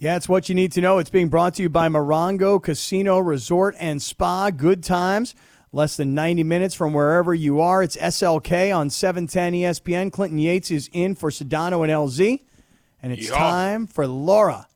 Yeah, it's what you need to know. It's being brought to you by Morongo Casino Resort and Spa. Good times, less than 90 minutes from wherever you are. It's SLK on 710 ESPN. Clinton Yates is in for Sedano and LZ. And it's time for Laura,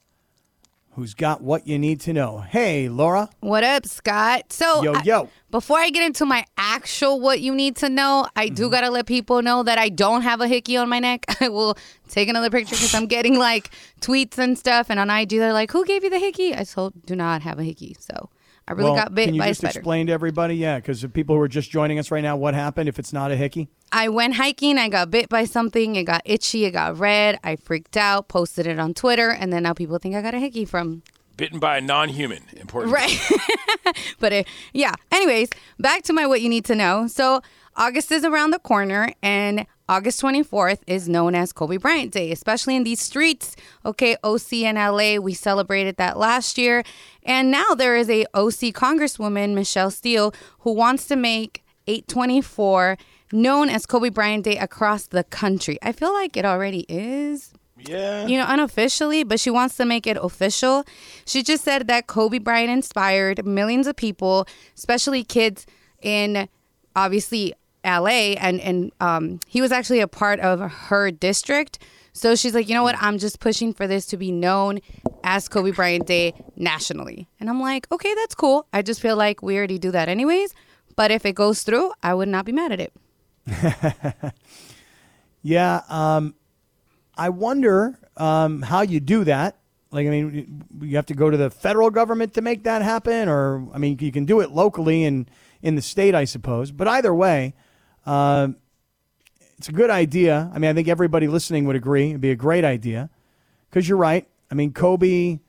who's got what you need to know. Hey, Laura. What up, Scott? So, Yo, I- yo. before I get into my actual what you need to know, I do mm-hmm. gotta let people know that I don't have a hickey on my neck. I will take another picture because I'm getting like tweets and stuff, and on IG they're like, "Who gave you the hickey?" I told do not have a hickey, so I really well, got bit can you by a just spider. explain to everybody? Yeah, because the people who are just joining us right now, what happened if it's not a hickey? I went hiking. I got bit by something. It got itchy. It got red. I freaked out. Posted it on Twitter, and then now people think I got a hickey from Bitten by a non-human. Important. Right. but it, yeah. Anyways, back to my what you need to know. So August is around the corner, and August 24th is known as Kobe Bryant Day, especially in these streets. Okay, OC in LA, we celebrated that last year, and now there is a OC Congresswoman Michelle Steel who wants to make 824 known as Kobe Bryant Day across the country. I feel like it already is, Yeah. you know, unofficially, but she wants to make it official. She just said that Kobe Bryant inspired millions of people, especially kids in obviously LA, and and um, he was actually a part of her district. So she's like, you know what? I'm just pushing for this to be known as Kobe Bryant Day nationally. And I'm like, okay, that's cool. I just feel like we already do that anyways. But if it goes through, I would not be mad at it. Yeah, um, I wonder um, how you do that. Like, I mean, you have to go to the federal government to make that happen, or I mean, you can do it locally and in the state, I suppose. But either way, um, it's a good idea. I mean, I think everybody listening would agree it'd be a great idea because you're right. I mean, Kobe.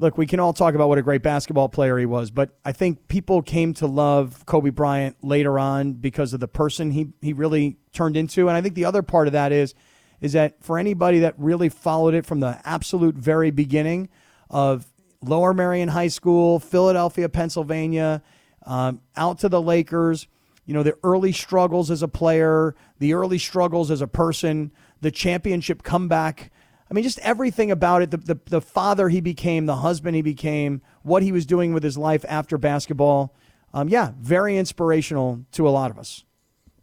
Look, we can all talk about what a great basketball player he was, but I think people came to love Kobe Bryant later on because of the person he, he really turned into. And I think the other part of that is is that for anybody that really followed it from the absolute very beginning of Lower Merion High School, Philadelphia, Pennsylvania, um, out to the Lakers, you know, the early struggles as a player, the early struggles as a person, the championship comeback. I mean, just everything about it the, the, the father he became, the husband he became, what he was doing with his life after basketball. Um, yeah, very inspirational to a lot of us.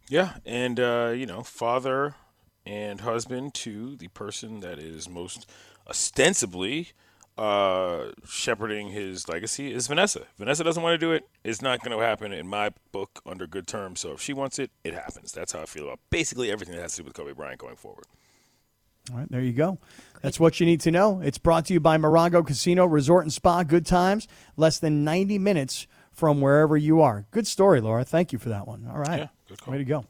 Yeah, and uh, you know, father and husband to the person that is most ostensibly uh, shepherding his legacy is Vanessa. Vanessa doesn't want to do it. It's not going to happen in my book under good terms. So if she wants it, it happens. That's how I feel about basically everything that has to do with Kobe Bryant going forward. All right, there you go. That's what you need to know. It's brought to you by Morongo Casino Resort and Spa. Good times, less than 90 minutes from wherever you are. Good story, Laura. Thank you for that one. All right. Yeah, good call. Way to go.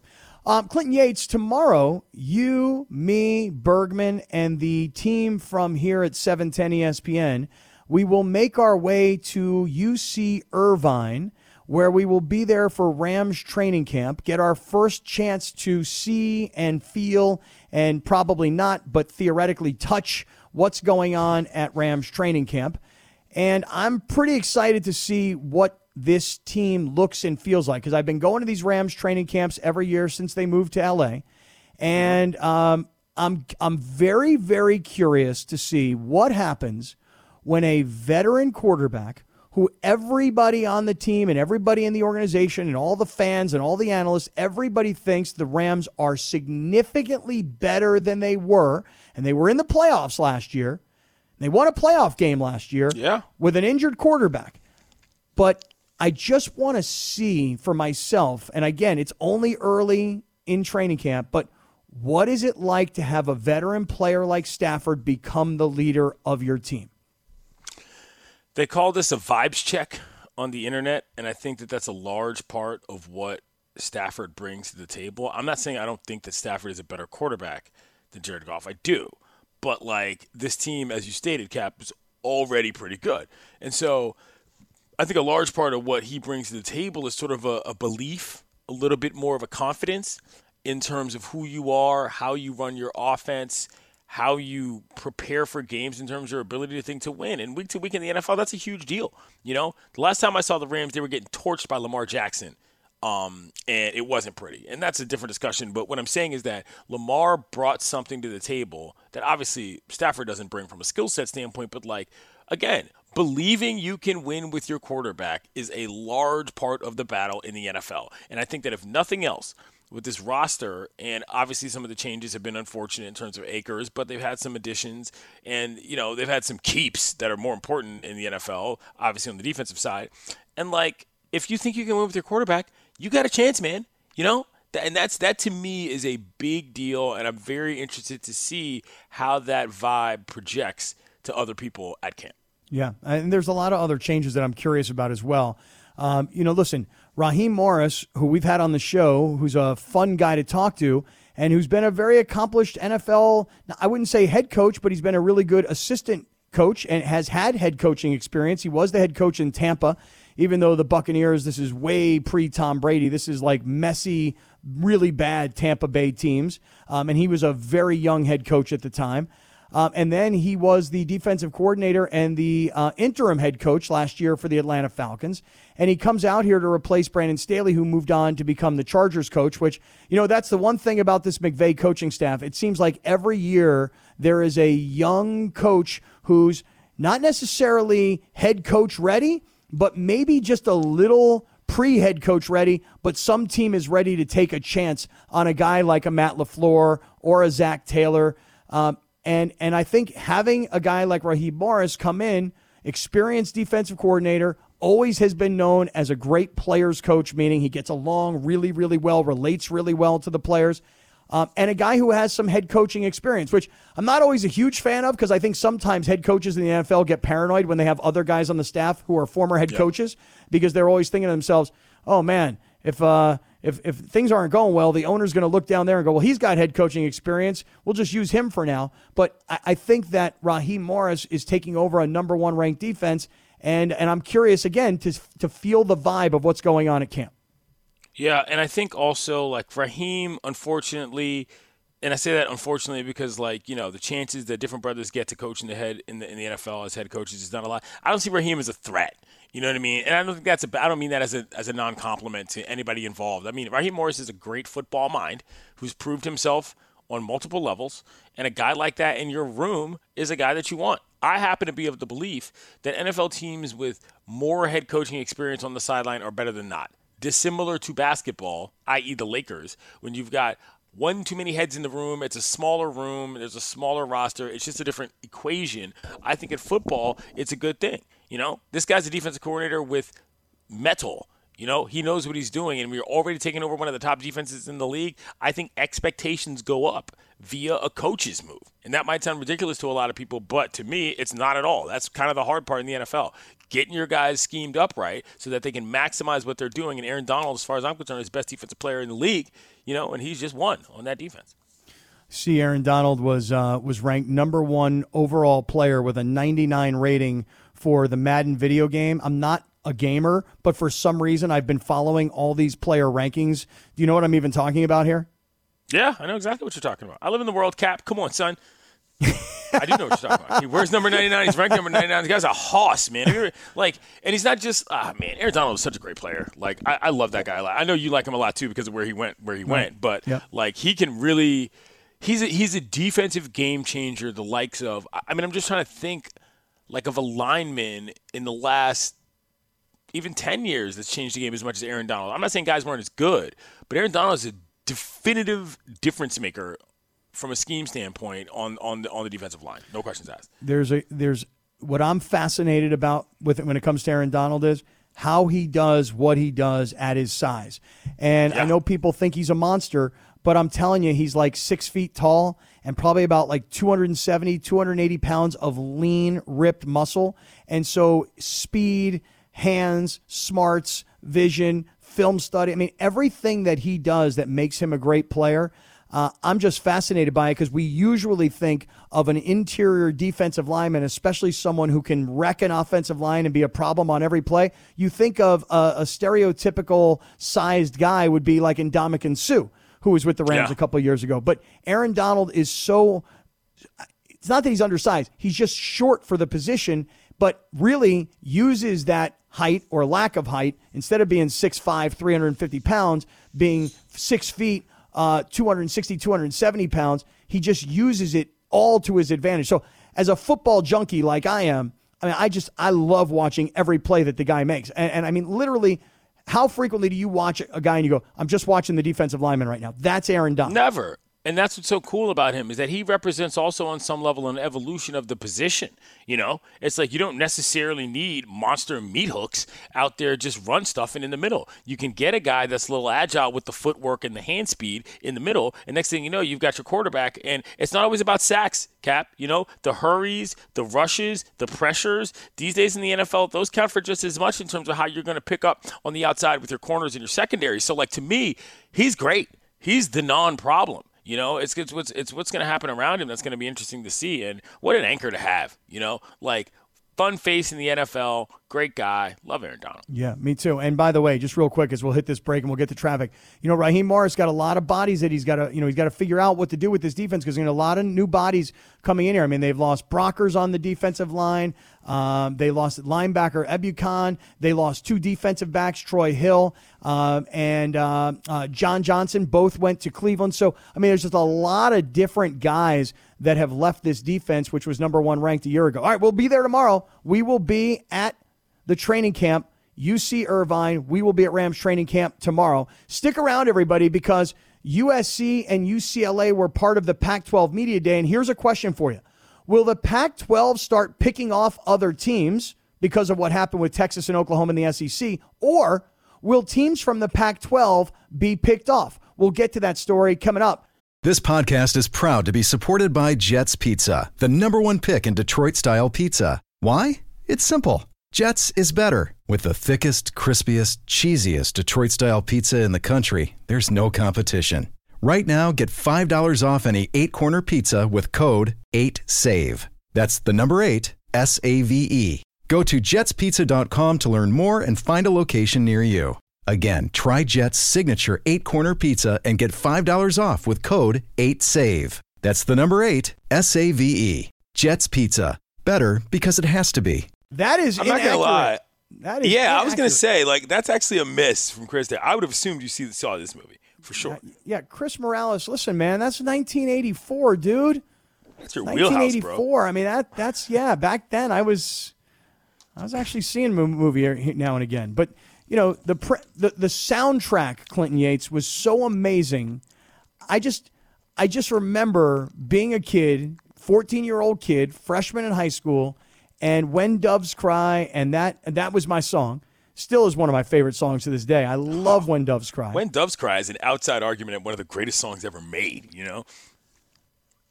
Um, Clinton Yates, tomorrow, you, me, Bergman, and the team from here at E 710 ESPN, we will make our way to UC Irvine, where we will be there for Rams training camp, get our first chance to see and feel, and probably not, but theoretically touch what's going on at Rams training camp. And I'm pretty excited to see what this team looks and feels like because I've been going to these Rams training camps every year since they moved to LA. And um, I'm, I'm very, very curious to see what happens when a veteran quarterback who everybody on the team and everybody in the organization and all the fans and all the analysts, everybody thinks the Rams are significantly better than they were. And they were in the playoffs last year. They won a playoff game last year Yeah. with an injured quarterback. But I just want to see for myself, and again, it's only early in training camp, but what is it like to have a veteran player like Stafford become the leader of your team? They call this a vibes check on the internet, and I think that that's a large part of what Stafford brings to the table. I'm not saying I don't think that Stafford is a better quarterback than Jared Goff. I do. But, like, this team, as you stated, Kap, is already pretty good. And so I think a large part of what he brings to the table is sort of a, a belief, a little bit more of a confidence in terms of who you are, how you run your offense, how you prepare for games in terms of your ability to think to win. And week to week in the NFL, that's a huge deal. You know, the last time I saw the Rams, they were getting torched by Lamar Jackson Um, and it wasn't pretty. And that's a different discussion. But what I'm saying is that Lamar brought something to the table that obviously Stafford doesn't bring from a skill set standpoint, but like, again, believing you can win with your quarterback is a large part of the battle in the NFL. And I think that if nothing else, with this roster, and obviously some of the changes have been unfortunate in terms of acres, but they've had some additions, and you know they've had some keeps that are more important in the NFL, obviously on the defensive side. And like, if you think you can win with your quarterback, you got a chance, man. You know, and that's that to me is a big deal, and I'm very interested to see how that vibe projects to other people at camp. Yeah, and there's a lot of other changes that I'm curious about as well. Um, you know, listen, Raheem Morris, who we've had on the show, who's a fun guy to talk to, and who's been a very accomplished NFL, I wouldn't say head coach, but he's been a really good assistant coach and has had head coaching experience. He was the head coach in Tampa, even though the Buccaneers, this is way pre Tom Brady. This is like messy, really bad Tampa Bay teams. Um, and he was a very young head coach at the time. Um, and then he was the defensive coordinator and the uh, interim head coach last year for the Atlanta Falcons. And he comes out here to replace Brandon Staley, who moved on to become the Chargers coach, which, you know, that's the one thing about this McVay coaching staff. It seems like every year there is a young coach who's not necessarily head coach ready, but maybe just a little pre head coach ready, but some team is ready to take a chance on a guy like a Matt LaFleur or a Zac Taylor. Um, and and I think having a guy like Raheem Morris come in, experienced defensive coordinator, always has been known as a great players coach, meaning he gets along really, really well, relates really well to the players. Um, and a guy who has some head coaching experience, which I'm not always a huge fan of because I think sometimes head coaches in the NFL get paranoid when they have other guys on the staff who are former head yep. coaches because they're always thinking to themselves, oh man, if uh, if if things aren't going well, the owner's going to look down there and go, well, he's got head coaching experience. We'll just use him for now. But I, I think that Raheem Morris is taking over a number one ranked defense, and and I'm curious again to to feel the vibe of what's going on at camp. Yeah, and I think also like Raheem, unfortunately, and I say that unfortunately because like you know the chances that different brothers get to coach in the head in the in the NFL as head coaches is not a lot. I don't see Raheem as a threat. You know what I mean? And I don't think that's a. I don't mean that as a as a non compliment to anybody involved. I mean Raheem Morris is a great football mind who's proved himself on multiple levels, and a guy like that in your room is a guy that you want. I happen to be of the belief that NFL teams with more head coaching experience on the sideline are better than not. Dissimilar to basketball, i.e., the Lakers, when you've got one too many heads in the room. It's a smaller room. There's a smaller roster. It's just a different equation. I think in football, it's a good thing. You know, this guy's a defensive coordinator with metal. You know, he knows what he's doing, and we're already taking over one of the top defenses in the league. I think expectations go up via a coach's move. And that might sound ridiculous to a lot of people, but to me, it's not at all. That's kind of the hard part in the NFL. Getting your guys schemed up right so that they can maximize what they're doing. And Aaron Donald, as far as I'm concerned, is best defensive player in the league, you know, and he's just one on that defense. See, Aaron Donald was uh, was ranked number one overall player with a 99 rating for the Madden video game. I'm not a gamer, but for some reason I've been following all these player rankings. Do you know what I'm even talking about here? Yeah, I know exactly what you're talking about. I live in the world, Kap. Come on, son. I do know what you're talking about. He wears number 99. He's ranked number 99. The guy's a hoss, man. Like, and he's not just ah man. Aaron Donald was such a great player. Like, I, I love that guy. I know you like him a lot too because of where he went, where he right. went. But yep. like, he can really. He's a, he's a defensive game changer. The likes of. I mean, I'm just trying to think like of a lineman in the last even 10 years that's changed the game as much as Aaron Donald. I'm not saying guys weren't as good, but Aaron Donald is a definitive difference maker from a scheme standpoint on on the, on the defensive line. No questions asked. There's a there's what I'm fascinated about with it when it comes to Aaron Donald is how he does what he does at his size. And yeah. I know people think he's a monster, but I'm telling you, he's like six feet tall and probably about like 270, 280 pounds of lean, ripped muscle. And so speed, hands, smarts, vision, film study. I mean, everything that he does that makes him a great player. Uh, I'm just fascinated by it because we usually think of an interior defensive lineman, especially someone who can wreck an offensive line and be a problem on every play. You think of a, a stereotypical sized guy would be like Ndamukong Suh, who was with the Rams yeah. a couple years ago. But Aaron Donald is so. It's not that he's undersized; he's just short for the position. But really uses that height or lack of height, instead of being 6'5, 350 pounds, being six feet, uh, 260, 270 pounds, he just uses it all to his advantage. So, as a football junkie like I am, I mean, I just, I love watching every play that the guy makes. And, and I mean, literally, how frequently do you watch a guy and you go, I'm just watching the defensive lineman right now? That's Aaron Donald. Never. And that's what's so cool about him is that he represents also on some level an evolution of the position. You know, it's like you don't necessarily need monster meat hooks out there just run stuff in the middle. You can get a guy that's a little agile with the footwork and the hand speed in the middle, and next thing you know, you've got your quarterback. And it's not always about sacks, Kap. You know, the hurries, the rushes, the pressures. These days in the NFL, those count for just as much in terms of how you're going to pick up on the outside with your corners and your secondary. So, like to me, he's great. He's the non-problem. You know, it's it's what's it's what's going to happen around him that's going to be interesting to see, and what an anchor to have. You know, like fun face in the NFL, great guy, love Aaron Donald. Yeah, me too. And by the way, just real quick as we'll hit this break and we'll get to traffic. You know, Raheem Morris got a lot of bodies that he's got to you know he's got to figure out what to do with this defense because you know a lot of new bodies coming in here. I mean, they've lost Brockers on the defensive line. Um, they lost linebacker Ebukam. They lost two defensive backs, Troy Hill um, and uh, uh, John Johnson. Both went to Cleveland. So, I mean, there's just a lot of different guys that have left this defense, which was number one ranked a year ago. All right, we'll be there tomorrow. We will be at the training camp. UC Irvine. We will be at Rams training camp tomorrow. Stick around, everybody, because USC and UCLA were part of the Pac 12 Media Day. And here's a question for you Will the Pac 12 start picking off other teams because of what happened with Texas and Oklahoma in the SEC? Or will teams from the Pac 12 be picked off? We'll get to that story coming up. This podcast is proud to be supported by Jets Pizza, the number one pick in Detroit style pizza. Why? It's simple. Jets is better. With the thickest, crispiest, cheesiest Detroit style pizza in the country, there's no competition. Right now, get $5 off any eight corner pizza with code 8SAVE. That's the number eight, S A V E. Go to jetspizza.com to learn more and find a location near you. Again, try Jet's signature eight corner pizza and get $5 off with code 8SAVE. That's the number eight, S A V E. Jet's Pizza. Better because it has to be. That is I'm not gonna lie. That is Yeah, I was gonna say like that's actually a miss from Chris. There, I would have assumed you see saw this movie for sure. Yeah, Chris Morales. Listen, man, that's 1984, dude. That's your wheelhouse, bro. 1984. I mean, that that's yeah. Back then, I was I was actually seeing a movie now and again. But you know, the pre- the the soundtrack, Clinton Yates, was so amazing. I just I just remember being a kid, 14 year old kid, freshman in high school, and when doves cry, and that and that was my song. Still is one of my favorite songs to this day. I love when doves cry. When Doves Cry is an outside argument and one of the greatest songs ever made. You know,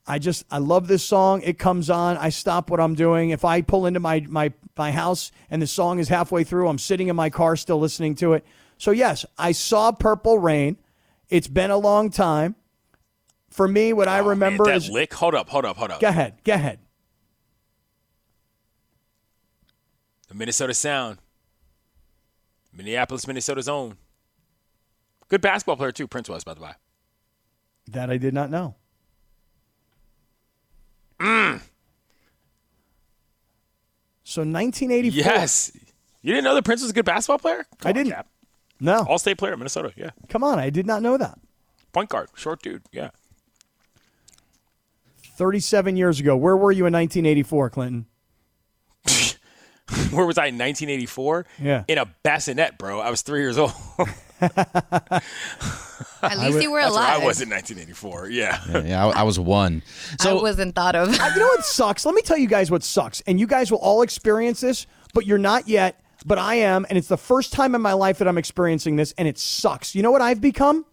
I just I love this song. It comes on, I stop what I'm doing. If I pull into my my my house and the song is halfway through, I'm sitting in my car still listening to it. So yes, I saw Purple Rain. It's been a long time. For me, what I Oh, man, remember that is lick. Hold up, hold up, hold up. go ahead, go ahead. The Minnesota Sound, Minneapolis, Minnesota's own. Good basketball player too. Prince was, by the way. That I did not know. Mm. So 1984. Yes, you didn't know that Prince was a good basketball player. Come I on, didn't. Kap. No. All-state player, Minnesota. Yeah, Come on, I did not know that. point guard, short dude. Yeah. 37 years ago. Where were you in 1984, Clinton? Where was I in 1984? Yeah. In a bassinet, bro. I was three years old. At least you were That's where alive. I was in 1984. Yeah. Yeah, I, I was one. So I wasn't thought of. You know what sucks? Let me tell you guys what sucks. And you guys will all experience this, but you're not yet, but I am. And it's the first time in my life that I'm experiencing this, and it sucks. You know what I've become?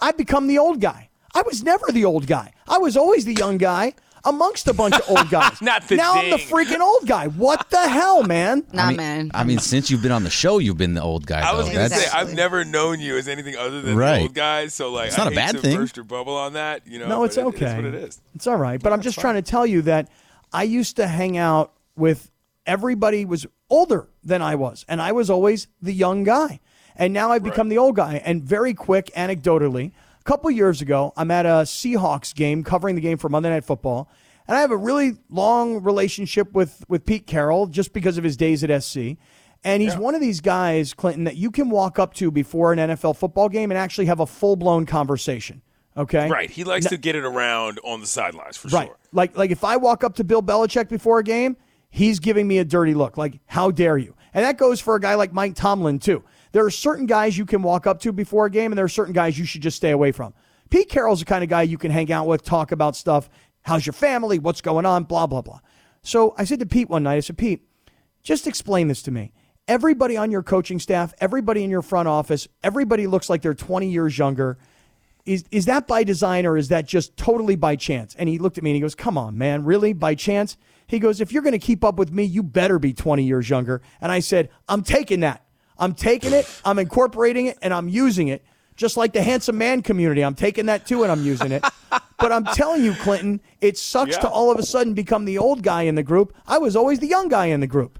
I've become the old guy. I was never the old guy. I was always the young guy amongst a bunch of old guys. Not the now I'm the freaking old guy. What the hell, man? Nah, I mean, man. I mean, since you've been on the show, you've been the old guy. I was though. gonna That's- say I've never known you as anything other than Right. the old guys. So like, It's not I a hate bad to thing. Burst your bubble on that. You know. No, but it's it- okay. It's what it is. It's all right. But I'm just trying to tell you that I used to hang out with everybody was older than I was, and I was always the young guy. And now I've become the old guy. And very quick, anecdotally, a couple years ago, I'm at a Seahawks game covering the game for Monday Night Football, and I have a really long relationship with with Pete Carroll just because of his days at SC. And he's one of these guys, Clinton, that you can walk up to before an NFL football game and actually have a full blown conversation. Okay. Right. He likes to get it around on the sidelines for Right. sure. Like like if I walk up to Bill Belichick before a game, he's giving me a dirty look. Like, how dare you? And that goes for a guy like Mike Tomlin too. There are certain guys you can walk up to before a game, and there are certain guys you should just stay away from. Pete Carroll's the kind of guy you can hang out with, talk about stuff. How's your family? What's going on? Blah blah blah. So I said to Pete one night, I said, Pete, just explain this to me. Everybody on your coaching staff, everybody in your front office, everybody looks like they're 20 years younger is is that by design or is that just totally by chance? And he looked at me and he goes, "Come on, man, really by chance?" He goes, "If you're going to keep up with me, you better be 20 years younger." And I said, "I'm taking that. I'm taking it. I'm incorporating it and I'm using it." Just like the handsome man community, I'm taking that too and I'm using it. but I'm telling you, Clinton, it sucks to all of a sudden become the old guy in the group. I was always the young guy in the group.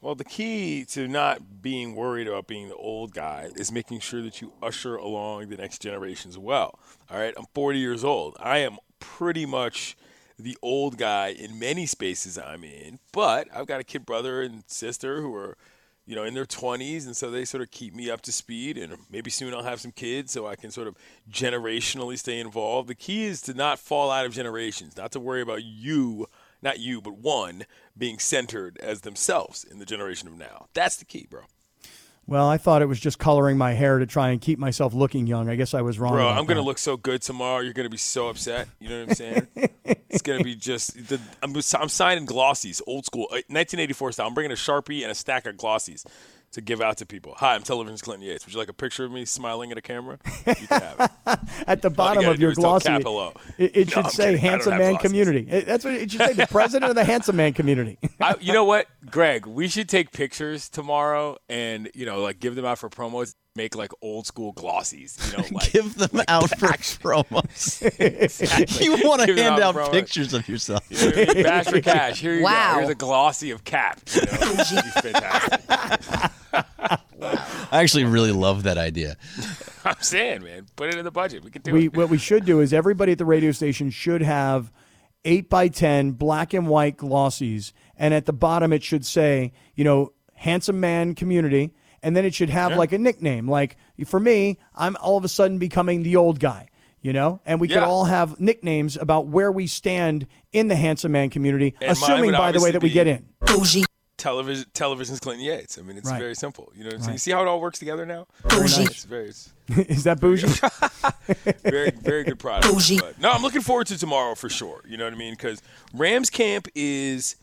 Well, the key to not being worried about being the old guy is making sure that you usher along the next generation as well. All right, I'm 40 years old. I am pretty much the old guy in many spaces I'm in, but I've got a kid brother and sister who are, you know, in their 20s, and so they sort of keep me up to speed. And maybe soon I'll have some kids, so I can sort of generationally stay involved. The key is to not fall out of generations, not to worry about you not you, but one being centered as themselves in the generation of now. That's the key, bro. Well, I thought it was just coloring my hair to try and keep myself looking young. I guess I was wrong. Bro, I'm gonna look so good tomorrow. You're gonna be so upset. You know what I'm saying? it's gonna be just. The, I'm, I'm signing glossies, old school, uh, 1984 style. I'm bringing a sharpie and a stack of glossies to give out to people. Hi, I'm Television's Clinton Yates. Would you like a picture of me smiling at a camera? You can have it. at the bottom of your glossy. Kap hello. It, it No, should I'm say kidding. Handsome man community. It- that's what it should say. The president of the handsome man community. I, you know what, Greg? We should take pictures tomorrow and you know, like give them out for promos. Make like old school glossies. You know, like Give them out for promos. you want to hand out out pictures of yourself. You know what I mean? Bash for cash. Here you Wow. go. Here's a glossy of Kap. You know? It'd be fantastic. I actually really love that idea. I'm saying, man, put it in the budget. We can do we it. what we should do is everybody at the radio station should have eight by ten black and white glossies, and at the bottom it should say, you know, handsome man community, and then it should have like a nickname. Like for me, I'm all of a sudden becoming the old guy. You know, and we could all have nicknames about where we stand in the handsome man community, And assuming, by the way, that we get in. Bougie. Television, television's Clinton Yates. I mean, it's Right. very simple. You know what I'm saying? You see how it all works together now? nice. It's very, it's is that bougie? very, very good product. But, no, I'm looking forward to tomorrow for sure. You know what I mean? Because Rams camp is,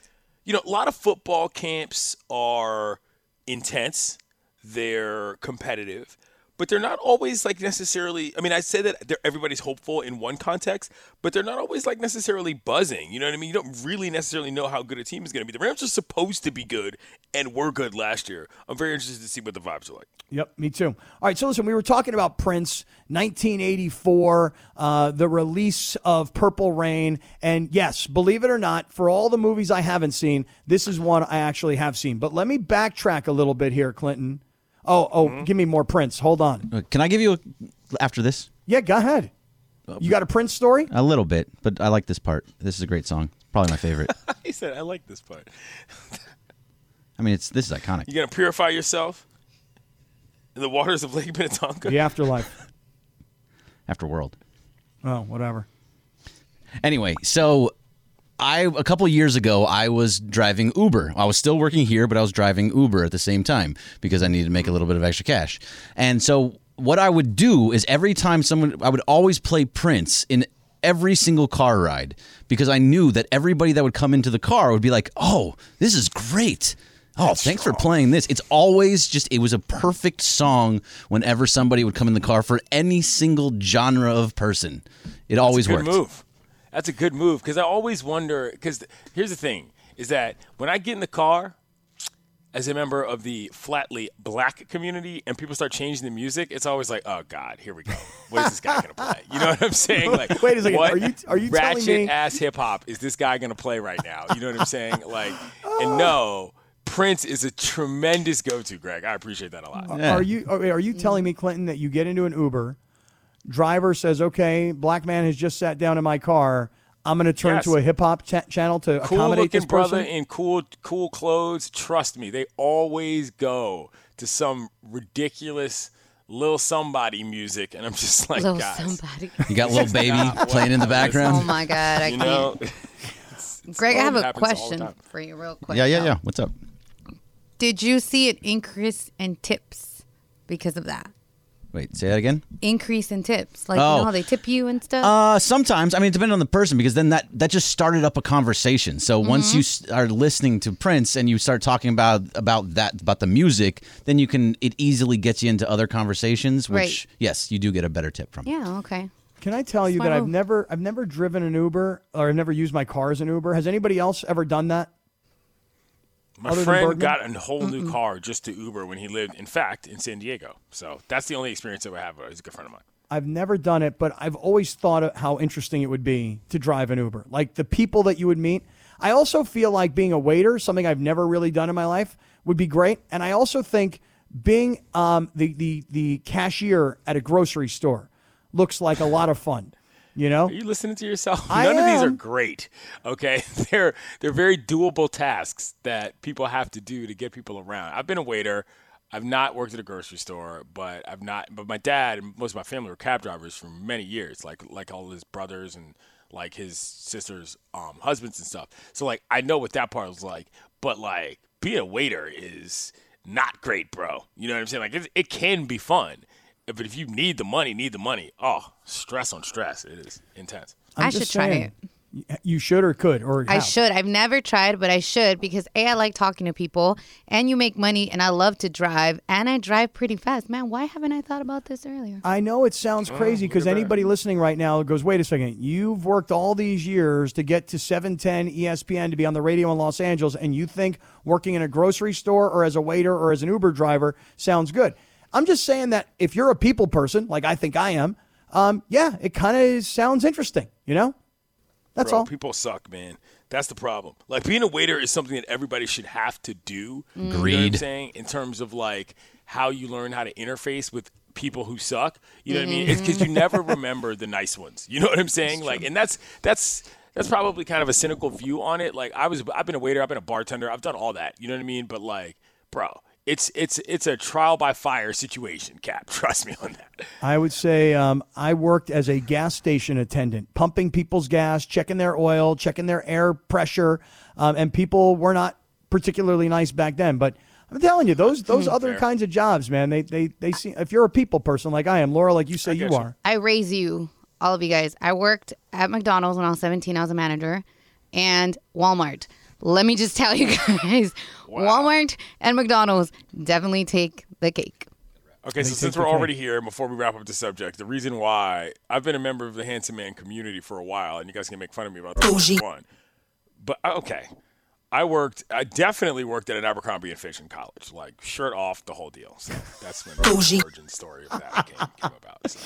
you know, a lot of football camps are intense. They're competitive, but they're not always like necessarily. I mean, I say that everybody's hopeful in one context, but they're not always like necessarily buzzing. You know what I mean? You don't really necessarily know how good a team is going to be. The Rams are supposed to be good, and were good last year. I'm very interested to see what the vibes are like. Yep, me too. All right, so listen, we were talking about Prince, 1984, uh, the release of Purple Rain, and yes, believe it or not, for all the movies I haven't seen, this is one I actually have seen. But let me backtrack a little bit here, Clinton. Oh, oh, give me more Prince. Hold on. Uh, Can I give you a, after this Yeah, go ahead. You got a Prince story? a little bit? But I like this part. This is a great song. Probably my favorite. he said, "I like this part." I mean, it's this is iconic. You gonna purify yourself in the waters of Lake Minnetonka? The Afterlife. After World. Oh, whatever. Anyway, so I a couple years ago I was driving Uber. I was still working here, but I was driving Uber at the same time because I needed to make a little bit of extra cash. And so what I would do is every time someone I would always play Prince in every single car ride because I knew that everybody that would come into the car would be like, "Oh, this is great." Oh, thanks for playing this. It's always just, it was a perfect song whenever somebody would come in the car for any single genre of person. It always good worked. move. That's a good move because I always wonder. Because here's the thing: is that when I get in the car as a member of the flatly black community and people start changing the music, it's always like, oh God, here we go. What is this guy gonna play? You know what I'm saying? Like, Wait a second. what Are you- are you telling ratchet me- ass hip hop is this guy gonna play right now? You know what I'm saying? Like, oh. and no. Prince is a tremendous go-to, Greg. I appreciate that a lot. Yeah. Are you are, are you telling me, Clinton, that you get into an Uber, driver says, "Okay, black man has just sat down in my car. I'm going to turn Yes. to a hip hop cha- channel to cool accommodate looking this brother person. in cool cool clothes. Trust me, they always go to some ridiculous little somebody music, and I'm just like, Little guys, somebody. You got Lil Baby playing in the background. Oh my God, I you can't. know. Greg, I have a happens all the question for you, real quick. Yeah, yeah, though. yeah. What's up? Did you see an increase in tips because of that? Wait, say that again. Increase in tips, like Oh. you know how they tip you and stuff. Uh, sometimes I mean, it depends on the person because then that that just started up a conversation. So once you s- are listening to Prince and you start talking about about that about the music, then you can it easily gets you into other conversations. Which Right. yes, you do get a better tip from. yeah. Okay. Can I tell you Smart that I've never I've never driven an Uber or I've never used my car as an Uber. Has anybody else ever done that? My friend got a whole new car just to Uber when he lived, in fact, in San Diego. So that's the only experience that I have. He's a good friend of mine. I've never done it, but I've always thought of how interesting it would be to drive an Uber. Like the people that you would meet. I also feel like being a waiter, something I've never really done in my life, would be great. And I also think being um, the, the the cashier at a grocery store looks like a lot of fun. You know, Are you listening to yourself? I None of these are great. Okay, they're they're very doable tasks that people have to do to get people around. I've been a waiter. I've not worked at a grocery store, but I've not. But my dad and most of my family were cab drivers for many years, like like all his brothers and like his sisters' um, husbands and stuff. So like I know what that part was like. But like being a waiter is not great, bro. You know what I'm saying? Like it, it can be fun, but if you need the money, need the money. Oh, stress on stress. It is intense. I'm I just should try it. You should or could or I have. should. I've never tried, but I should because A, I like talking to people and you make money and I love to drive and I drive pretty fast. Man, why haven't I thought about this earlier? I know it sounds mm, crazy because anybody listening right now goes, wait a second, you've worked all these years to get to 710 ESPN to be on the radio in Los Angeles, and you think working in a grocery store or as a waiter or as an Uber driver sounds good. I'm just saying that if you're a people person, like I think I am, um, yeah, it kind of sounds interesting, you know? That's Bro, all. people suck, man. That's the problem. Like being a waiter is something that everybody should have to do. You know what I'm saying? In terms of like how you learn how to interface with people who suck. You know what I mean? It's because you never remember the nice ones. You know what I'm saying? Like, and that's that's that's probably kind of a cynical view on it. Like I was, I've been a waiter, I've been a bartender, I've done all that. You know what I mean? But like, bro. It's it's it's a trial by fire situation, Kap. Trust me on that. I would say um, I worked as a gas station attendant, pumping people's gas, checking their oil, checking their air pressure, um, and people were not particularly nice back then. But I'm telling you, those those other Fair. kinds of jobs, man, they they they see. If you're a people person like I am, Laura, like you say you get you. are, I raise you, all of you guys. I worked at McDonald's when I was 17. I was a manager, and Walmart. Let me just tell you guys, Walmart and McDonald's definitely take the cake. Okay, so since we're cake. already here, before we wrap up the subject, the reason why I've been a member of the Handsome Man community for a while, and you guys can make fun of me about this. One, but uh, okay, I worked. I definitely worked at an Abercrombie and Fish in college, like shirt off, the whole deal. So that's when the origin story of that came, came about. So.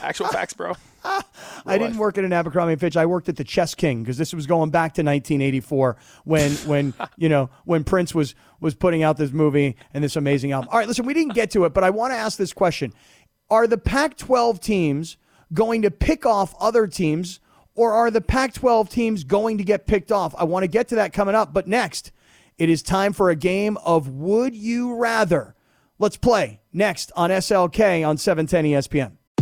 Actual facts, bro. I didn't work at an Abercrombie and Fitch. I worked at the Chess King because this was going back to 1984 when when you know when Prince was was putting out this movie and this amazing album. All right, listen, we didn't get to it, but I want to ask this question: Are the Pac-12 teams going to pick off other teams, or are the Pac-12 teams going to get picked off? I want to get to that coming up, but next, it is time for a game of Would You Rather. Let's play next on SLK on E 710 ESPN.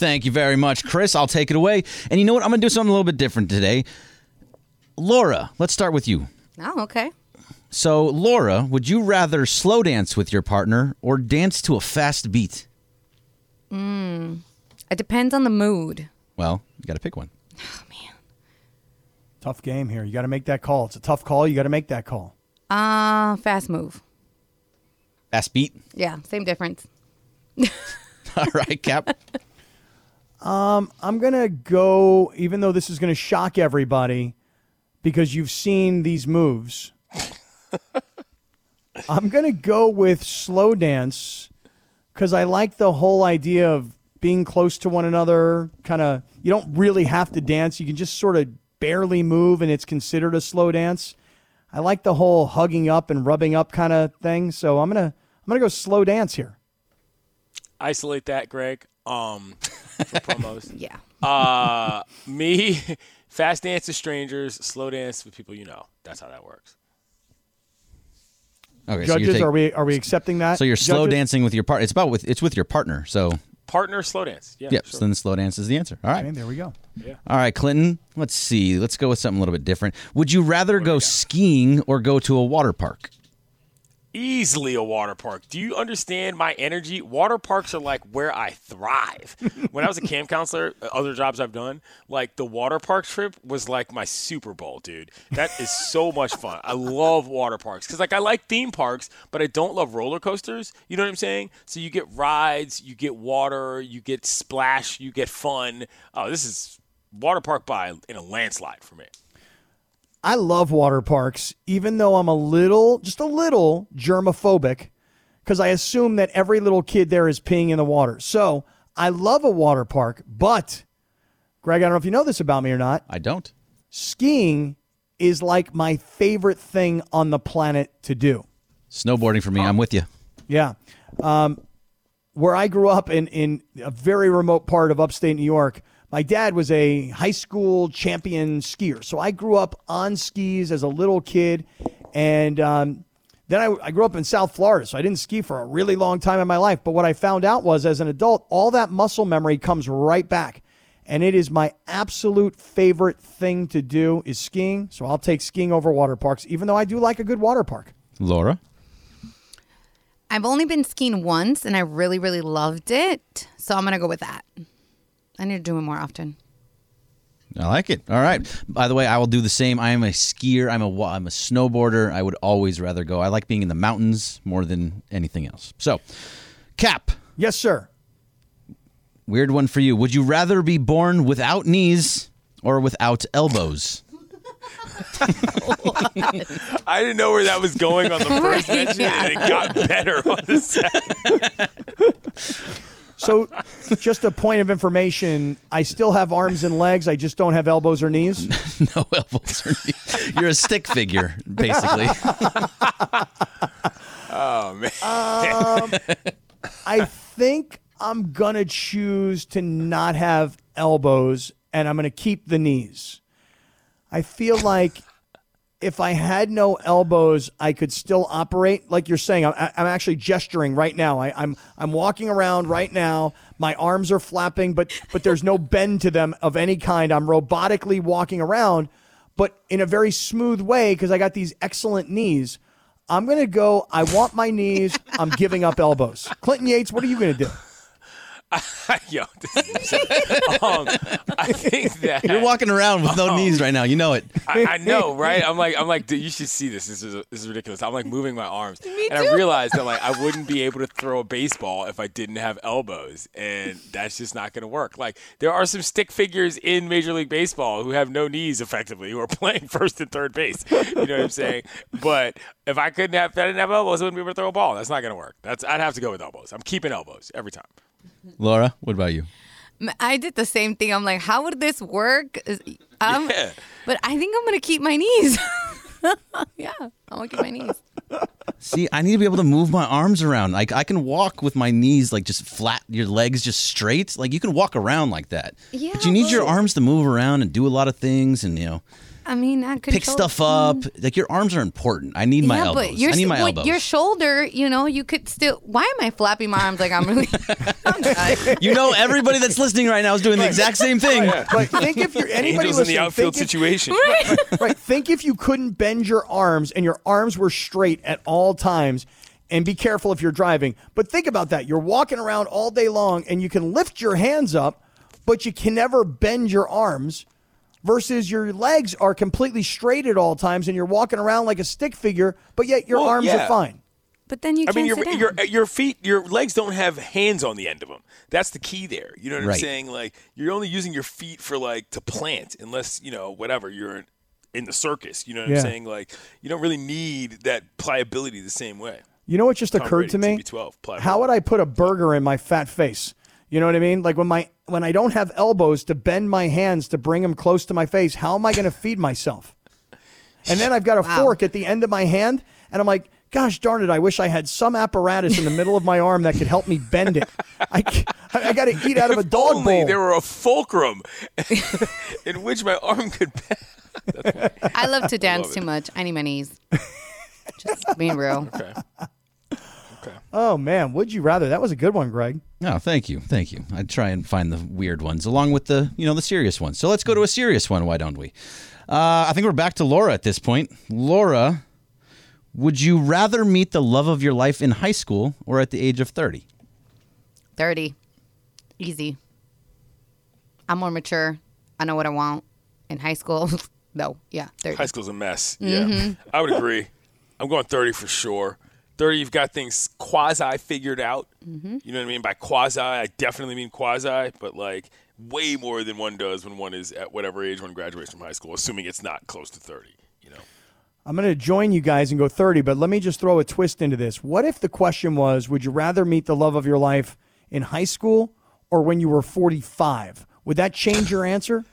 Thank you very much, Chris. I'll take it away. And you know what? I'm going to do something a little bit different today. Laura, let's start with you. Oh, okay. So, Laura, would you rather slow dance with your partner or dance to a fast beat? Mmm. It depends on the mood. Well, you got to pick one. Oh, man. Tough game here. You got to make that call. It's a tough call. You got to make that call. Uh, fast move. Fast beat. Yeah, same difference. All right, Kap. I'm going to go, even though this is going to shock everybody because you've seen these moves, I'm going to go with slow dance because I like the whole idea of being close to one another. Kind of, you don't really have to dance. You can just sort of barely move and it's considered a slow dance. I like the whole hugging up and rubbing up kind of thing. So I'm going to, I'm going to go slow dance here. Isolate that, Greg. Um, for promos. Yeah. Uh, me, fast dance to strangers, slow dance with people you know. That's how that works. Okay, so you're, Judges, are we, are we accepting that? so you're slow Judges? dancing with your partner. It's about with it's with your partner. So, Partner, slow dance. Yeah. yep. sure. So then slow dance is the answer. All right. Okay, there we go. All right, Clinton. Let's see. Let's go with something a little bit different. Would you rather go skiing or go to a water park? Easily a water park. Do you understand my energy? Water parks are like where I thrive. when I was a camp counselor, uh, other jobs I've done, like the water park trip was like my Super Bowl, dude. That is so much fun. I love water parks because like I like theme parks, but I don't love roller coasters. You know what I'm saying? So you get rides, you get water, you get splash, you get fun. Oh, this is water park by in a landslide for me. I love water parks, even though I'm a little, just a little germophobic, because I assume that every little kid there is peeing in the water. So I love a water park, but Greg, I don't know if you know this about me or not. I don't. Skiing is like my favorite thing on the planet to do. Snowboarding for me. I'm with you. Yeah. Um, where I grew up in, in a very remote part of upstate New York, my dad was a high school champion skier. So I grew up on skis as a little kid. And um, then I, I grew up in South Florida. So I didn't ski for a really long time in my life. But what I found out was as an adult, all that muscle memory comes right back. And it is my absolute favorite thing to do is skiing. So I'll take skiing over water parks, even though I do like a good water park. Laura. I've only been skiing once and I really, really loved it. So I'm going to go with that. I need to do it more often. I like it. All right. By the way, I will do the same. I am a skier. I'm a wa- I'm a snowboarder. I would always rather go. I like being in the mountains more than anything else. So, Kap, Yes, sir. weird one for you. Would you rather be born without knees or without elbows? I didn't know where that was going on the first mention, and it got better on the second. So, just a point of information: I still have arms and legs. I just don't have elbows or knees. no elbows or knees. You're a stick figure, basically. Oh man. Um, I think I'm gonna choose to not have elbows, and I'm gonna keep the knees. I feel like if I had no elbows, I could still operate. Like you're saying, I'm, I'm actually gesturing right now. I, I'm I'm walking around right now. My arms are flapping, but but there's no bend to them of any kind. I'm robotically walking around, but in a very smooth way because I got these excellent knees. I'm gonna go. I want my knees. I'm giving up elbows. Clinton Yates, what are you gonna do? Yo, is, um, I think that You're walking around with no knees right now. You know it. I, I know, right? I'm like, I'm like, dude, you should see this. This is this is ridiculous. I'm like moving my arms, and I realized that like I wouldn't be able to throw a baseball if I didn't have elbows, and that's just not going to work. Like there are some stick figures in Major League Baseball who have no knees, effectively, who are playing first and third base. You know what I'm saying? But if I couldn't have, if I didn't have elbows, I wouldn't be able to throw a ball. That's not going to work. That's I'd have to go with elbows. I'm keeping elbows every time. Laura, what about you? I did the same thing. I'm like, how would this work? Um, Yeah. But I think I'm going to keep my knees. yeah, I'm going to keep my knees. See, I need to be able to move my arms around. Like I can walk with my knees like just flat, your legs just straight. Like you can walk around like that. Yeah, but you need your arms to move around and do a lot of things, and you know. I mean, not control. pick stuff mm-hmm. up. Like your arms are important. I need my yeah, elbows. but your, I need my well, elbows. your shoulder, you know, you could still. Why am I flapping my arms like I'm really? I'm you know, everybody that's listening right now is doing the exact same thing. But think if you're anybody Angels in the outfield think if- situation. right. Think if you couldn't bend your arms and your arms were straight at all times. And be careful if you're driving. But think about that. You're walking around all day long and you can lift your hands up, but you can never bend your arms versus your legs are completely straight at all times and you're walking around like a stick figure, but yet your Well, arms yeah. are fine. But then you I can't mean, your sit down. your your feet, your legs don't have hands on the end of them. That's the key there. You know what I'm saying? Like you're only using your feet for like to plant, unless you know whatever you're in, in the circus. You know what Yeah. I'm saying? Like you don't really need that pliability the same way. You know what just Tom occurred to me? TB12, pliability. How would I put a burger in my fat face? You know what I mean? Like when my when I don't have elbows to bend my hands to bring them close to my face, how am I going to feed myself? And then I've got a fork at the end of my hand, and I'm like, gosh darn it! I wish I had some apparatus in the middle of my arm that could help me bend it. I got to eat out of a If dog only bowl. there were a fulcrum in which my arm could. bend. I love to dance love too much. I need my knees. Just being real. Okay. Oh man, would you rather? That was a good one, Greg. No, thank you, thank you. I try and find the weird ones along with the you know the serious ones. So let's go to a serious one. Why don't we? Uh, I think we're back to Laura at this point. Laura, would you rather meet the love of your life in high school or at the age of thirty? Thirty, easy. I'm more mature. I know what I want. In high school, no, yeah, thirty. High school's a mess. Mm-hmm. Yeah, I would agree. I'm going 30 for sure. 30, you've got things quasi figured out. Mm-hmm. You know what I mean? By quasi, I definitely mean quasi, but like way more than one does when one is at whatever age one graduates from high school, assuming it's not close to 30. You know, I'm going to join you guys and go 30, but let me just throw a twist into this. What if the question was, would you rather meet the love of your life in high school or when you were 45? Would that change your answer?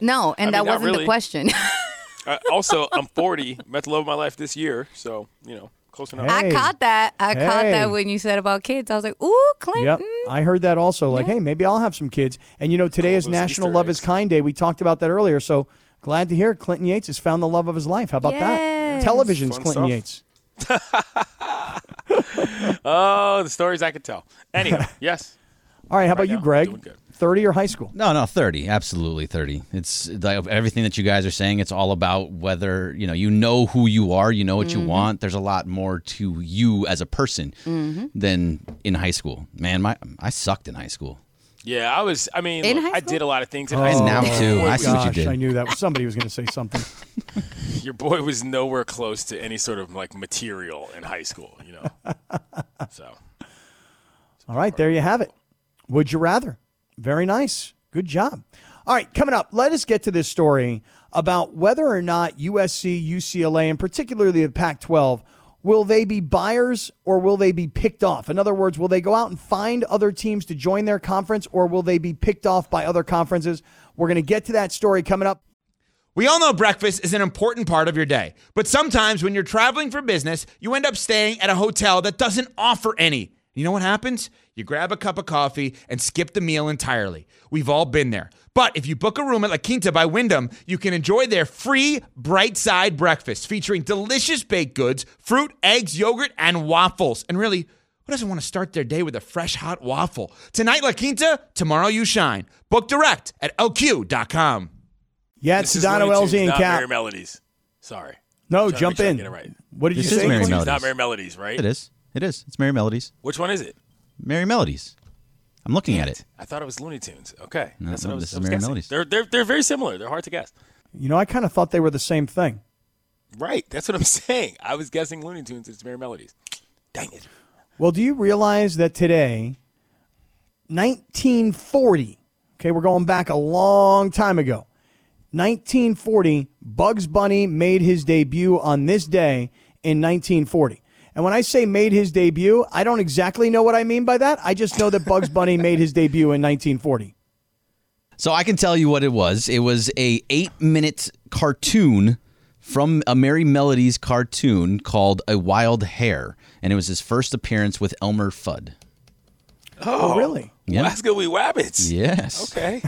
No, and I mean, that wasn't really. the question. uh, also, I'm 40, met the love of my life this year, so you know, close enough. Hey. I caught that. I caught that when you said about kids. I was like, ooh, Clinton. Yep. I heard that also. Like, hey, maybe I'll have some kids. And you know, today All is National Easter Love is. Kind Day. We talked about that earlier. So glad to hear Clinton Yates has found the love of his life. How about that? Yes. Television's Fun Clinton stuff. Yates. Oh, the stories I could tell. Anyway, yes. All right. How about Right you, Greg? doing good. 30 or high school? No, no, 30. Absolutely 30. It's like everything that you guys are saying, it's all about whether, you know, you know who you are, you know what you mm-hmm. want. There's a lot more to you as a person mm-hmm. than in high school. Man, my I sucked in high school. Yeah, I was. I mean, In look, high I did a lot of things in Oh, high school. now, too. I see what you did. I knew that somebody was going to say something. Your boy was nowhere close to any sort of like material in high school. You know, so. All right, there you have it. Would you rather? Very nice. Good job. All right, coming up, let us get to this story about whether or not USC, UCLA, and particularly the Pac 12, will they be buyers or will they be picked off? In other words, will they go out and find other teams to join their conference or will they be picked off by other conferences? We're going to get to that story coming up. We all know breakfast is an important part of your day, but sometimes when you're traveling for business, you end up staying at a hotel that doesn't offer any. You know what happens? You grab a cup of coffee and skip the meal entirely. We've all been there. But if you book a room at La Quinta by Wyndham, you can enjoy their free bright side breakfast featuring delicious baked goods, fruit, eggs, yogurt, and waffles. And really, who doesn't want to start their day with a fresh hot waffle? Tonight, La Quinta, tomorrow, you shine. Book direct at lq.com. Yeah, it's is Sedano, LZ, and not Kap. Merrie Melodies. Sorry. No, jump make sure in. get it right. What did This you is say? Merry It's not Merrie Melodies, right? It is. It is. It's Merrie Melodies. Which one is it? Merrie Melodies. I'm looking at it. I thought it was Looney Tunes. Okay, No, that's no, what I was, this is I was Merry guessing. Melodies. They're they're they're very similar. They're hard to guess. You know, I kind of thought they were the same thing. Right. That's what I'm saying. I was guessing Looney Tunes. It's Merrie Melodies. Dang it. Well, do you realize that today, 1940, okay, we're going back a long time ago. 1940, Bugs Bunny made his debut on this day in 1940. And when I say made his debut, I don't exactly know what I mean by that. I just know that Bugs Bunny made his debut in 1940. So I can tell you what it was. It was a eight minute cartoon from a Merrie Melodies cartoon called A Wild Hare, and it was his first appearance with Elmer Fudd. Oh, oh really? Yeah. Glasgow Wee Wabbits. Yes. Okay.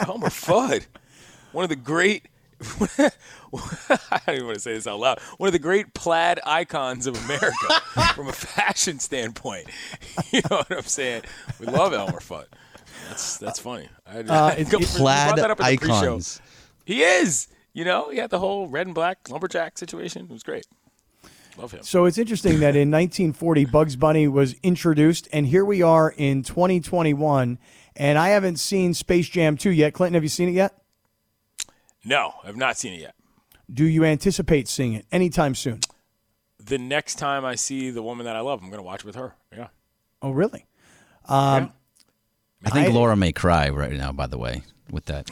Homer Fudd. One of the great I don't even want to say this out loud. One of the great plaid icons of America from a fashion standpoint. You know what I'm saying? We love Elmer Fudd. That's that's funny. I, Uh, I it's- completely it's- brought Plaid that up in the pre-show. icons. He is. You know, he had the whole red and black lumberjack situation. It was great. Love him. So it's interesting that in 1940, Bugs Bunny was introduced, and here we are in 2021, and I haven't seen Space Jam 2 yet. Clinton, have you seen it yet? No, I've not seen it yet. Do you anticipate seeing it anytime soon? The next time I see the woman that I love, I'm going to watch with her. Yeah. Oh, really? Um, I think I- Laura may cry right now. By the way, with that,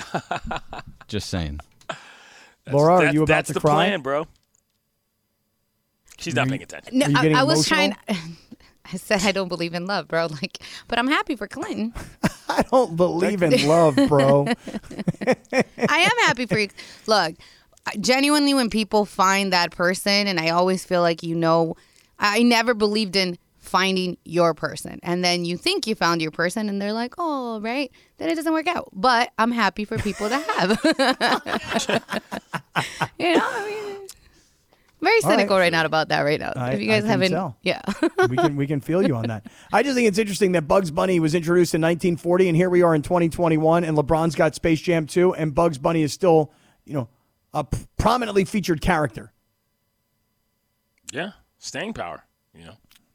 just saying. Laura, are That's- you about that's to the cry? plan, bro. She's not paying attention. No, Are you I, I was emotional? trying. I said I don't believe in love, bro. Like, but I'm happy for Clinton. I don't believe in love, bro. I am happy for you. Look, genuinely, when people find that person, and I always feel like you know, I never believed in finding your person, and then you think you found your person, and they're like, oh, right, then it doesn't work out. But I'm happy for people to have. you know, I mean, very All right. cynical right now about that right now. I- if you guys can haven't, tell. yeah. we can we can feel you on that. I just think it's interesting that Bugs Bunny was introduced in 1940, and here we are in 2021, and LeBron's got Space Jam 2, and Bugs Bunny is still, you know, a p- prominently featured character. Yeah. Staying power, you know,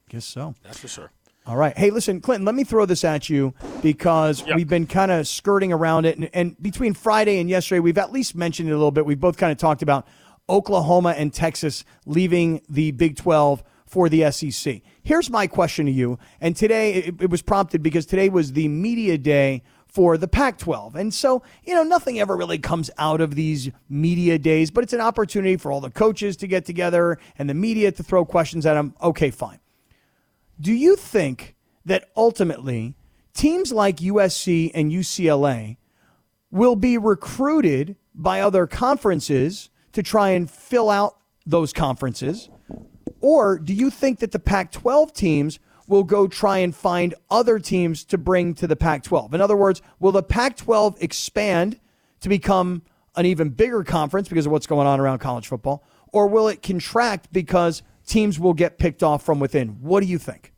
Guess so. that's for sure. All right. Hey, listen, Clinton, let me throw this at you because Yep. we've been kind of skirting around it. And, and between Friday and yesterday, we've at least mentioned it a little bit. We've both kind of talked about Oklahoma and Texas leaving the Big 12 for the SEC. Here's my question to you. And today, it, it was prompted because today was the media day for the Pac 12. And so, you know, nothing ever really comes out of these media days, but it's an opportunity for all the coaches to get together and the media to throw questions at them. Okay, fine. Do you think that ultimately teams like USC and UCLA will be recruited by other conferences to try and fill out those conferences? Or do you think that the Pac 12 teams will go try and find other teams to bring to the Pac 12? In other words, will the Pac 12 expand to become an even bigger conference because of what's going on around college football? Or will it contract because teams will get picked off from within? What do you think?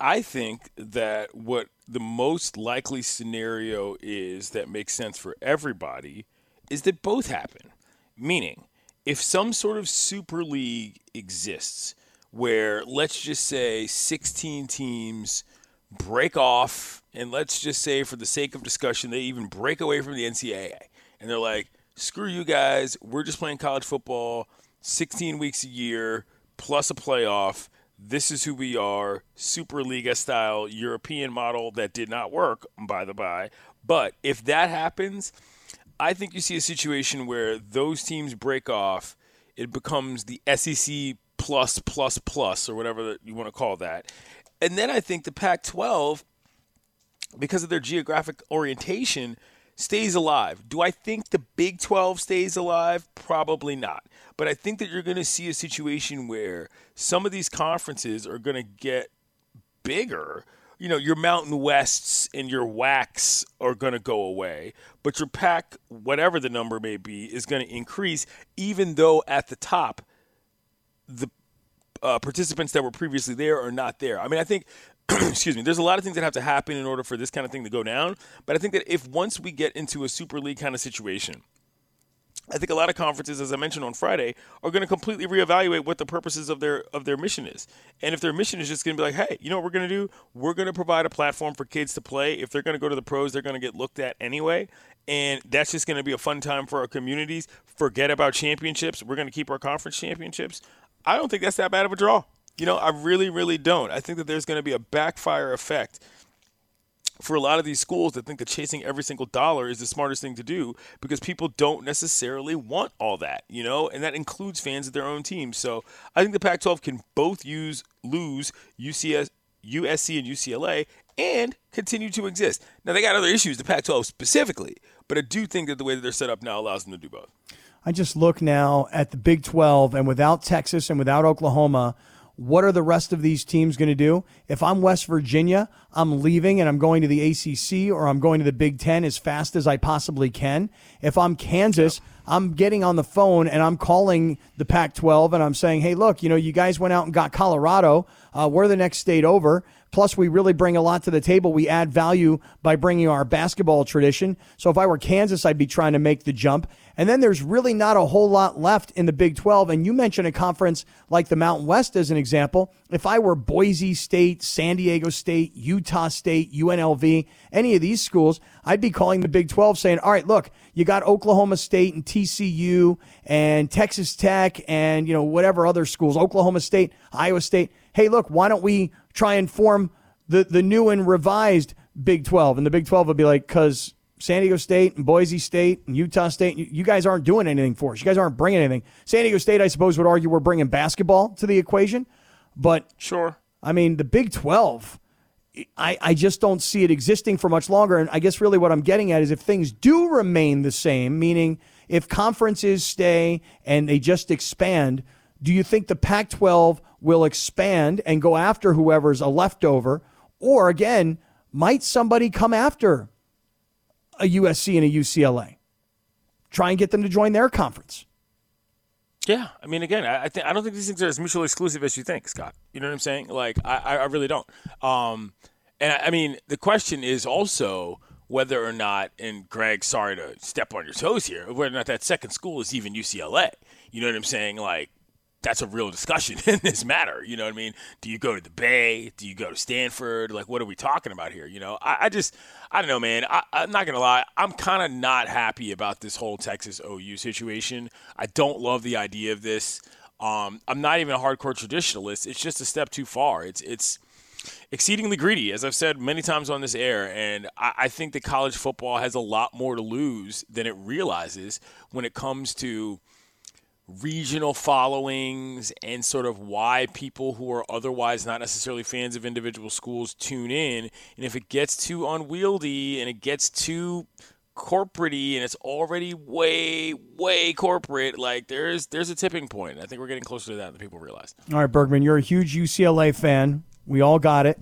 I think that what the most likely scenario is that makes sense for everybody is that both happen. Meaning, if some sort of super league exists where let's just say 16 teams break off and let's just say for the sake of discussion they even break away from the NCAA and they're like screw you guys we're just playing college football 16 weeks a year plus a playoff. This is who we are superliga style european model that did not work by the by. But if that happens I think you see a situation where those teams break off. It becomes the SEC plus plus plus or whatever you want to call that, and then I think the Pac-12, because of their geographic orientation, stays alive. Do I think the Big 12 stays alive? Probably not. But I think that you're going to see a situation where some of these conferences are going to get bigger, you know, your Mountain Wests and your WACs are going to go away, but your pack, whatever the number may be, is going to increase, even though at the top, the uh, participants that were previously there are not there. I mean, I think, excuse me, there's a lot of things that have to happen in order for this kind of thing to go down, but I think that if once we get into a Super League kind of situation, I think a lot of conferences, as I mentioned on Friday, are going to completely reevaluate what the purposes of their of their mission is. And if their mission is just going to be like, hey, you know what we're going to do? We're going to provide a platform for kids to play. If they're going to go to the pros, they're going to get looked at anyway. And that's just going to be a fun time for our communities. Forget about championships. We're going to keep our conference championships. I don't think that's that bad of a draw. You know, I really, really don't. I think that there's going to be a backfire effect for a lot of these schools that think that chasing every single dollar is the smartest thing to do because people don't necessarily want all that, you know, and that includes fans of their own teams. So I think the Pac 12 can both use lose UCS, USC and UCLA and continue to exist. Now, they got other issues, the Pac 12 specifically, but I do think that the way that they're set up now allows them to do both. I just look now at the Big 12, and without Texas and without Oklahoma, what are the rest of these teams going to do? If I'm West Virginia, I'm leaving and I'm going to the ACC or I'm going to the Big Ten as fast as I possibly can. If I'm Kansas, I'm getting on the phone and I'm calling the Pac 12 and I'm saying, hey, look, you know, you guys went out and got Colorado. Uh, we're the next state over. Plus, we really bring a lot to the table. We add value by bringing our basketball tradition. So if I were Kansas, I'd be trying to make the jump. And then there's really not a whole lot left in the Big 12. And you mentioned a conference like the Mountain West as an example. If I were Boise State, San Diego State, Utah State, UNLV, any of these schools, I'd be calling the Big 12 saying, all right, look, you got Oklahoma State and TCU and Texas Tech and, you know, whatever other schools, Oklahoma State, Iowa State. Hey, look, why don't we try and form the, the new and revised Big 12? And the Big 12 would be like, because San Diego State and Boise State and Utah State, you guys aren't doing anything for us. You guys aren't bringing anything. San Diego State, I suppose, would argue we're bringing basketball to the equation. But sure. I mean, the Big 12, I, I just don't see it existing for much longer. And I guess really what I'm getting at is if things do remain the same, meaning if conferences stay and they just expand, do you think the Pac 12 will expand and go after whoever's a leftover? Or again, might somebody come after a USC and a UCLA. Try and get them to join their conference. Yeah, I mean, again, I, think I don't think these things are as mutually exclusive as you think, Scott. You know what I'm saying? Like, I, I really don't. Um, and I, I mean, the question is also whether or not, and Greg, sorry to step on your toes here, whether or not that second school is even UCLA. You know what I'm saying? Like, that's a real discussion in this matter. You know what I mean? Do you go to the Bay? Do you go to Stanford? Like, what are we talking about here? You know, I, I just, I don't know, man. I, am not gonna lie. I'm kind of not happy about this whole Texas OU situation. I don't love the idea of this. Um, I'm not even a hardcore traditionalist. It's just a step too far. It's it's exceedingly greedy, as I've said many times on this air. And I, I think that college football has a lot more to lose than it realizes when it comes to regional followings and sort of why people who are otherwise not necessarily fans of individual schools tune in. And if it gets too unwieldy and it gets too corporatey and it's already way way corporate like there's there's a tipping point. I think we're getting closer to that than people realize. All right bergman you're a huge ucla fan. We all got it.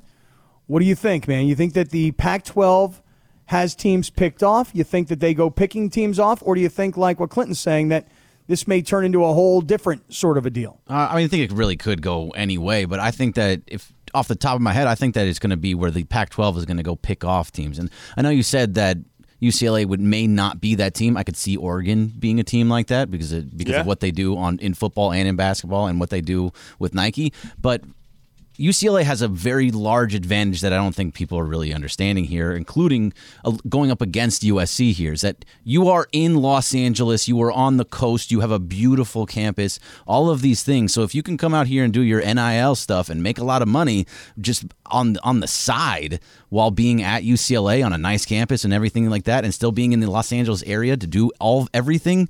What do you think man? You think that the pac 12 has teams picked off? You think that they go picking teams off? Or do you think like what clinton's saying that this may turn into a whole different sort of a deal. Uh, I mean, I think it really could go any way, but I think that if off the top of my head, I think that it's going to be where the Pac-12 is going to go pick off teams. And I know you said that UCLA would may not be that team. I could see Oregon being a team like that because it, because yeah. of what they do on in football and in basketball and what they do with Nike. But UCLA has a very large advantage that I don't think people are really understanding here, including uh, going up against USC here. Is that you are in Los Angeles, you are on the coast, you have a beautiful campus, all of these things. So if you can come out here and do your NIL stuff and make a lot of money just on on the side while being at UCLA on a nice campus and everything like that, and still being in the Los Angeles area to do all everything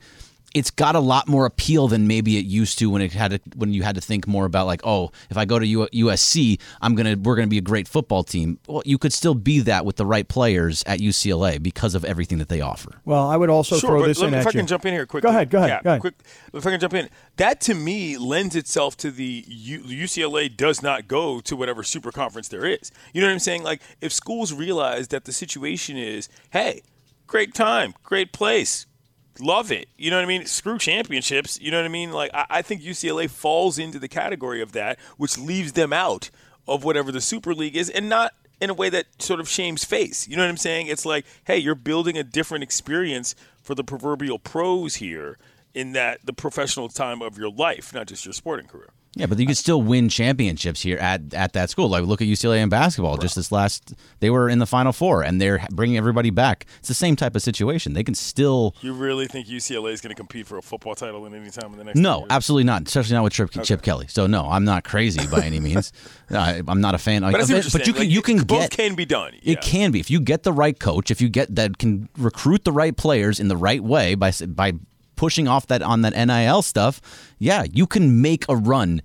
it's got a lot more appeal than maybe it used to when it had to, when you had to think more about like oh if I go to USC I'm gonna we're gonna be a great football team. Well, you could still be that with the right players at UCLA because of everything that they offer. Well, I would also sure, throw this in. If I you. can jump in here quick. Go ahead. Go ahead. Yeah, go ahead. Quick, if I can jump in, that to me lends itself to the U- UCLA does not go to whatever super conference there is. You know what I'm saying? Like if schools realize that the situation is, hey, great time, great place, love it. You know what I mean? Screw championships. You know what I mean? Like I, I, think UCLA falls into the category of that, which leaves them out of whatever the Super League is, and not in a way that sort of shames face. You know what I'm saying? It's like, hey, you're building a different experience for the proverbial pros here in that the professional time of your life, not just your sporting career. Yeah, but you can still win championships here at, at that school. Like look at UCLA in basketball. Right. Just this last, they were in the Final Four, and they're bringing everybody back. It's the same type of situation. They can still. You really think UCLA is going to compete for a football title in any time in the next? No, absolutely not. Especially not with Chip, okay. Chip Kelly. So no, I'm not crazy by any means. I, am not a fan. But, of it, but you can like, you can both get can be done. Yeah. It can be if you get the right coach. If you get that can recruit the right players in the right way by by pushing off that on that NIL stuff. Yeah, you can make a run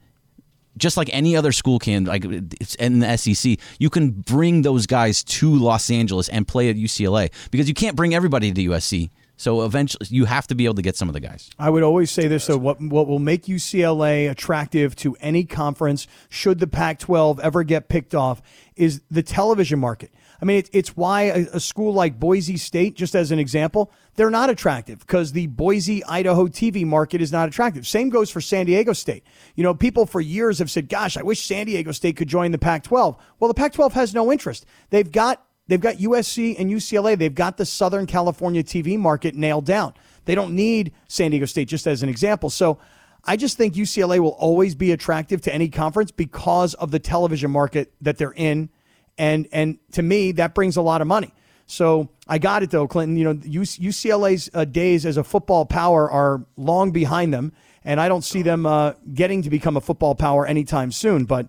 just like any other school can, like it's in the SEC, you can bring those guys to Los Angeles and play at UCLA because you can't bring everybody to USC. So eventually, you have to be able to get some of the guys. I would always say this: though, what what will make UCLA attractive to any conference, should the Pac-12 ever get picked off, is the television market. I mean, it, it's why a, a school like Boise State, just as an example, they're not attractive because the Boise, Idaho TV market is not attractive. Same goes for San Diego State. You know, people for years have said, gosh, I wish San Diego State could join the Pac 12. Well, the Pac 12 has no interest. They've got They've got USC and UCLA. They've got the Southern California TV market nailed down. They don't need San Diego State, just as an example. So I just think UCLA will always be attractive to any conference because of the television market that they're in. And, and to me, that brings a lot of money. So I got it though, Clinton. You know, UCLA's uh, days as a football power are long behind them, and I don't see them uh, getting to become a football power anytime soon. But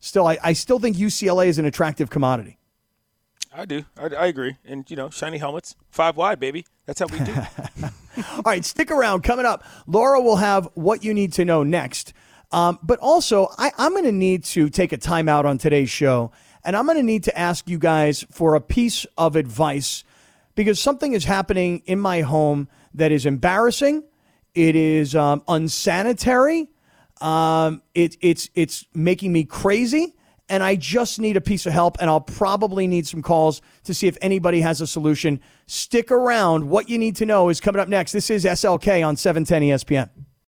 still, I, I still think UCLA is an attractive commodity. I do. I, I, agree. And, you know, shiny helmets, five wide, baby. That's how we do. It. All right, stick around. Coming up, Laura will have what you need to know next. Um, but also, I, I'm going to need to take a timeout on today's show, and I'm going to need to ask you guys for a piece of advice because something is happening in my home that is embarrassing. It is um, unsanitary. Um, it, it's it's making me crazy and I just need a piece of help, and I'll probably need some calls to see if anybody has a solution. Stick around. What you need to know is coming up next. This is SLK on 710 ESPN.